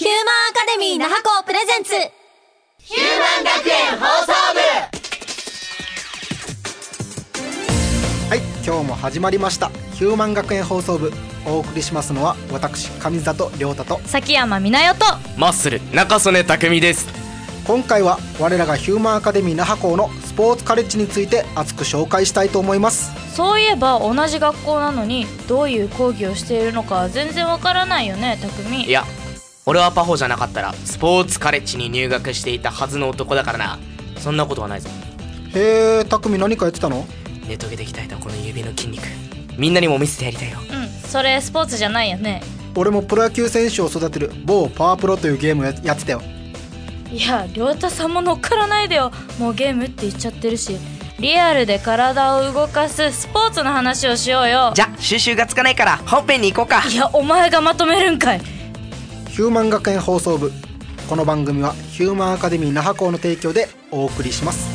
ヒューマンアカデミー那覇校プレゼンツ。ヒューマン学園放送はい今日も始まりました。ヒューマン学園放送部。お送りしますのは私上里亮太と崎山美奈代とマッスル中曽根匠です。今回は我らがヒューマンアカデミー那覇校のスポーツカレッジについて熱く紹介したいと思います。そういえば同じ学校なのにどういう講義をしているのか全然わからないよね匠いや俺はパホじゃなかったらスポーツカレッジに入学していたはずの男だからな。そんなことはないぞ。へえ匠何かやってたの？ネトゲで鍛えたこの指の筋肉。みんなにも見せてやりたいよ。うんそれスポーツじゃないよね。俺もプロ野球選手を育てる某パワープロというゲームをややってたよ。いや亮太さんも乗っからないでよ。もうゲームって言っちゃってるし。リアルで体を動かすスポーツの話をしようよ。じゃ収集がつかないから本編に行こうか。いやお前がまとめるんかいヒューマン学園放送部。この番組はヒューマンアカデミー那覇校の提供でお送りします。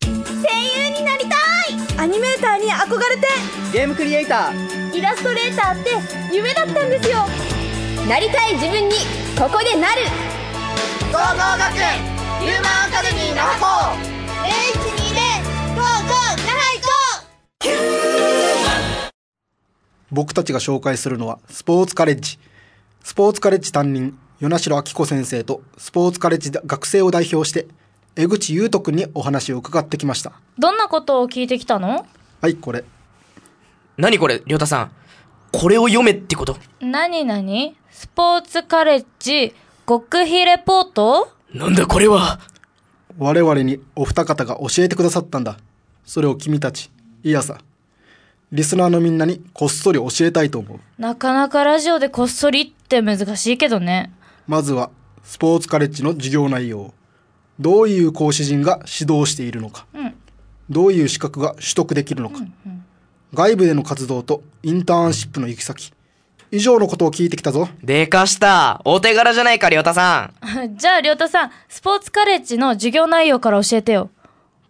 声優になりたい！アニメーターに憧れて！ゲームクリエイター。イラストレーターって夢だったんですよ。なりたい自分にここでなる。総合学園ヒューマンアカデミー那覇校。0120僕たちが紹介するのはスポーツカレッジ。スポーツカレッジ担任与那城明子先生とスポーツカレッジ学生を代表して江口優斗くんにお話を伺ってきました。どんなことを聞いてきたの？はいこれ。何これ亮太さん。これを読めってこと？何何？スポーツカレッジ極秘レポート？なんだこれは？我々にお二方が教えてくださったんだ。それを君たちいやさリスナーのみんなにこっそり教えたいと思う。なかなかラジオでこっそりって難しいけどね。まずはスポーツカレッジの授業内容。どういう講師陣が指導しているのか、ん。どういう資格が取得できるのか、外部での活動とインターンシップの行き先。以上のことを聞いてきたぞ。でかした。お手柄じゃないか亮太さん。じゃあ亮太さんスポーツカレッジの授業内容から教えてよ。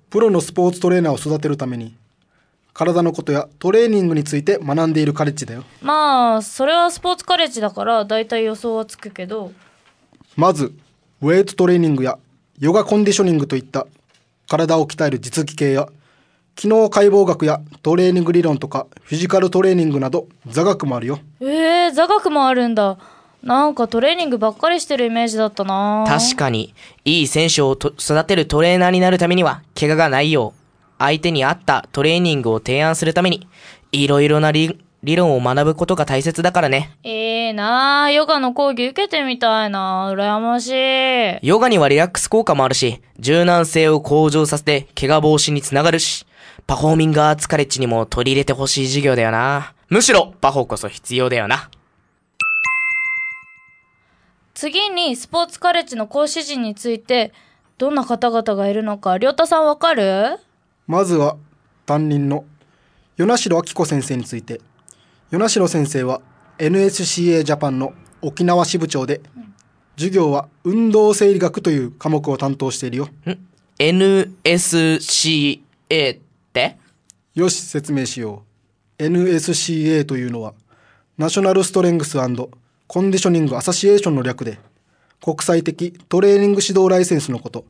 プロのスポーツトレーナーを育てるために体のことやトレーニングについて学んでいるカレッジだよ。まあそれはスポーツカレッジだから大体予想はつくけど。まずウェイトトレーニングやヨガコンディショニングといった体を鍛える実技系や機能解剖学やトレーニング理論とかフィジカルトレーニングなど座学もあるよ。えー、座学もあるんだ。なんかトレーニングばっかりしてるイメージだったな。確かに。いい選手をと育てるトレーナーになるためには怪我がないよう相手に合ったトレーニングを提案するためにいろいろな理理論を学ぶことが大切だからね。ええなあヨガの講義受けてみたいな。羨ましい。ヨガにはリラックス効果もあるし柔軟性を向上させて怪我防止につながるしパフォーミングアーツカレッジにも取り入れてほしい授業だよな。むしろパフォこそ必要だよな。次にスポーツカレッジの講師陣についてどんな方々がいるのか亮太さんわかる？まずは担任の与那城明子先生について与那城先生は NSCA ジャパンの沖縄支部長で授業は運動生理学という科目を担当しているよ。NSCA って？よし説明しよう。NSCA というのはナショナルストレングスコンディショニングアソシエーションの略で国際的トレーニング指導ライセンスのこと。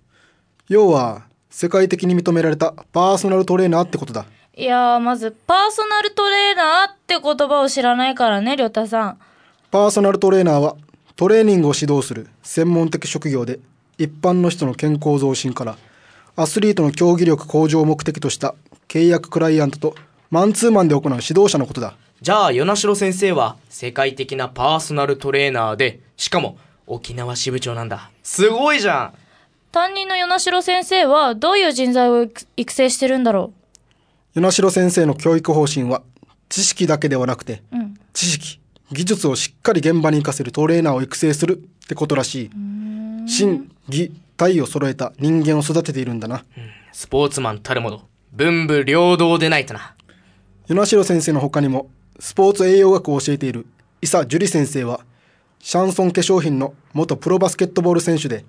要は世界的に認められたパーソナルトレーナーってことだ。いやーまずパーソナルトレーナーって言葉を知らないからね亮太さん。パーソナルトレーナーはトレーニングを指導する専門的職業で一般の人の健康増進からアスリートの競技力向上を目的とした契約クライアントとマンツーマンで行う指導者のことだ。じゃあ与那城先生は世界的なパーソナルトレーナーでしかも沖縄支部長なんだ。すごいじゃん担任の与那城先生はどういう人材を育育成してるんだろ与那城先生の教育方針は知識だけではなくて、ん。知識技術をしっかり現場に活かせるトレーナーを育成するってことらしい。心技体を揃えた人間を育てているんだな。スポーツマンたるもの文武両道でないとな。与那城先生の他にもスポーツ栄養学を教えている伊佐樹里先生はシャンソン化粧品の元プロバスケットボール選手で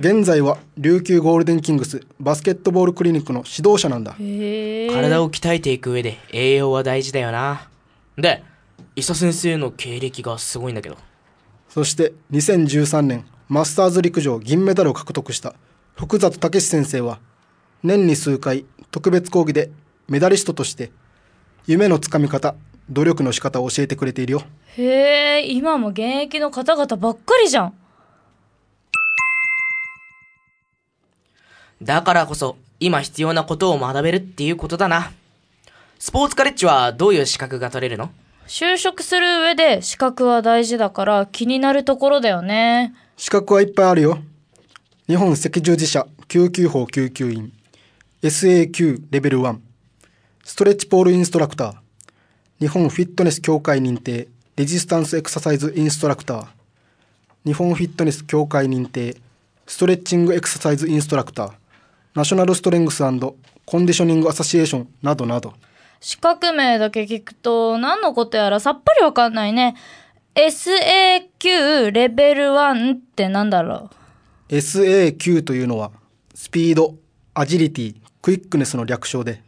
現在は琉球ゴールデンキングスバスケットボールクリニックの指導者なんだへえ体を鍛えていく上で栄養は大事だよな。で、伊佐先生の経歴がすごいんだけど。そして2013年マスターズ陸上銀メダルを獲得した福里武史先生は年に数回特別講義でメダリストとして夢のつかみ方努力の仕方を教えてくれているよへえ今も現役の方々ばっかりじゃんだからこそ、今必要なことを学べるっていうことだな。スポーツカレッジはどういう資格が取れるの？就職する上で資格は大事だから気になるところだよね。資格はいっぱいあるよ。日本赤十字社救急法救急員 SAQ レベル1ストレッチポールインストラクター日本フィットネス協会認定レジスタンスエクササイズインストラクター日本フィットネス協会認定ストレッチングエクササイズインストラクターナショナルストレングスコンディショニングアソシエーションなどなど。資格名だけ聞くと何のことやらさっぱりわかんないね。SAQ レベル1ってなんだろ SAQ というのはスピードアジリティクイックネスの略称で、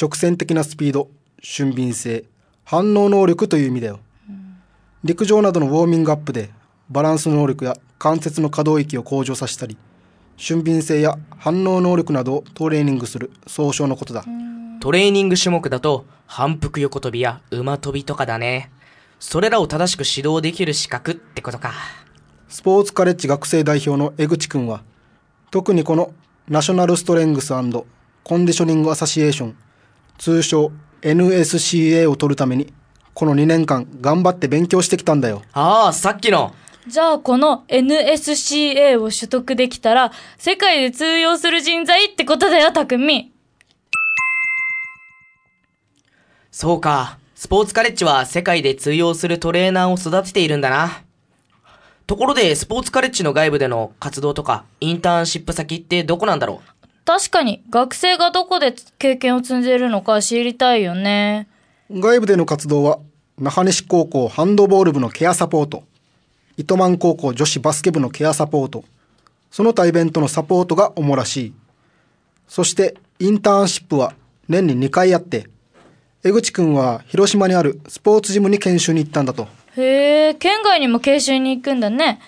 直線的なスピード俊敏性反応能力という意味だよ、陸上などのウォーミングアップでバランス能力や関節の可動域を向上させたり俊敏性や反応能力などをトレーニングする総称のことだ、トレーニング種目だと、反復横跳びや馬跳びとかだね。それらを正しく指導できる資格ってことか。スポーツカレッジ学生代表の江口くんは特にこのナショナルストレングスコンディショニングアソシエーション通称 NSCA を取るためにこの2年間頑張って勉強してきたんだよああ、さっきの。じゃあこの NSCA を取得できたら世界で通用する人材ってことだよ、たくみ。そうか。スポーツカレッジは世界で通用するトレーナーを育てているんだな。ところで、スポーツカレッジの外部での活動とか、インターンシップ先ってどこなんだろう？確かに学生がどこで経験を積んでいるのか知りたいよね。外部での活動は那覇西高校ハンドボール部のケアサポート糸満高校女子バスケ部のケアサポートその他イベントのサポートが主らしいそしてインターンシップは年に2回あって江口くんは広島にあるスポーツジムに研修に行ったんだとへえ、県外にも研修に行くんだね。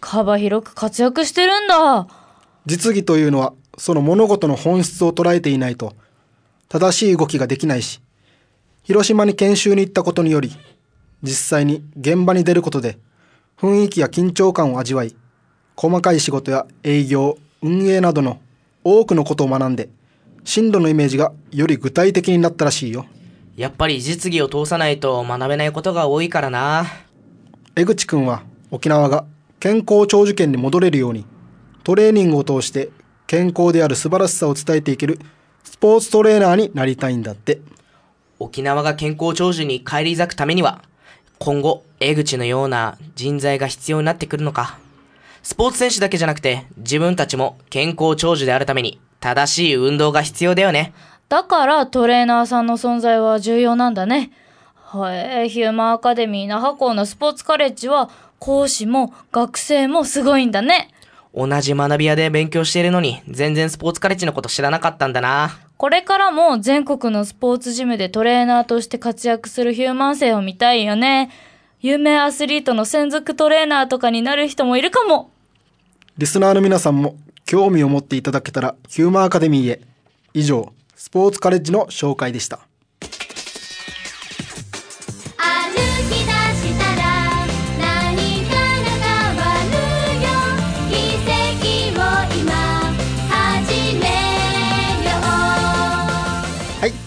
幅広く活躍してるんだ。実技というのはその物事の本質を捉えていないと正しい動きができないし広島に研修に行ったことにより実際に現場に出ることで雰囲気や緊張感を味わい細かい仕事や営業運営などの多くのことを学んで進路のイメージがより具体的になったらしいよやっぱり実技を通さないと学べないことが多いからな。江口くんは沖縄が健康長寿県に戻れるようにトレーニングを通して健康である素晴らしさを伝えていけるスポーツトレーナーになりたいんだって沖縄が健康長寿に返り咲くためには、今後、江口のような人材が必要になってくるのか。スポーツ選手だけじゃなくて、自分たちも健康長寿であるために、正しい運動が必要だよね。だからトレーナーさんの存在は重要なんだね。へえ、ヒューマンアカデミー那覇校のスポーツカレッジは講師も学生もすごいんだね。同じ学び屋で勉強しているのに、全然スポーツカレッジのこと知らなかったんだな。これからも全国のスポーツジムでトレーナーとして活躍するヒューマン生を見たいよね。有名アスリートの専属トレーナーとかになる人もいるかも。リスナーの皆さんも興味を持っていただけたらヒューマンアカデミーへ以上スポーツカレッジの紹介でした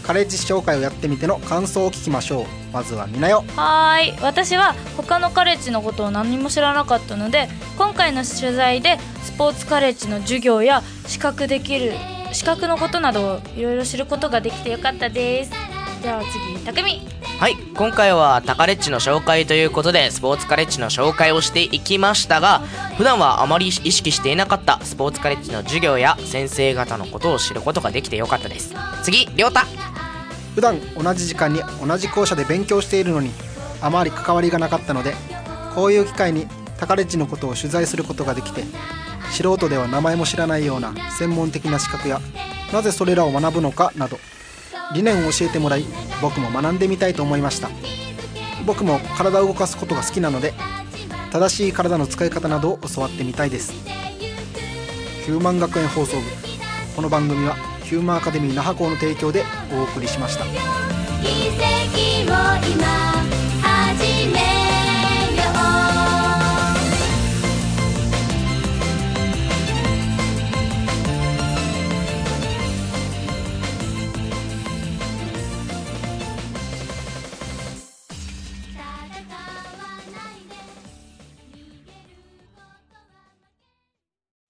カレッジ紹介をやってみての感想を聞きましょう。まずはみなよ。はーい。私は他のカレッジのことを何も知らなかったので今回の取材でスポーツカレッジの授業や資格できる資格のことなどをいろいろ知ることができてよかったです。じゃあ次たくみ。はい、今回はタカレッジの紹介ということで、スポーツカレッジの紹介をしていきましたが、普段はあまり意識していなかったスポーツカレッジの授業や先生方のことを知ることができてよかったです。次、りょうた普段同じ時間に同じ校舎で勉強しているのにあまり関わりがなかったのでこういう機会にタカレッジのことを取材することができて素人では名前も知らないような専門的な資格やなぜそれらを学ぶのかなど理念を教えてもらい僕も学んでみたいと思いました。僕も体を動かすことが好きなので正しい体の使い方などを教わってみたいです。ヒューマン学園放送部。この番組はヒューマンアカデミー那覇校の提供でお送りしました。奇跡を今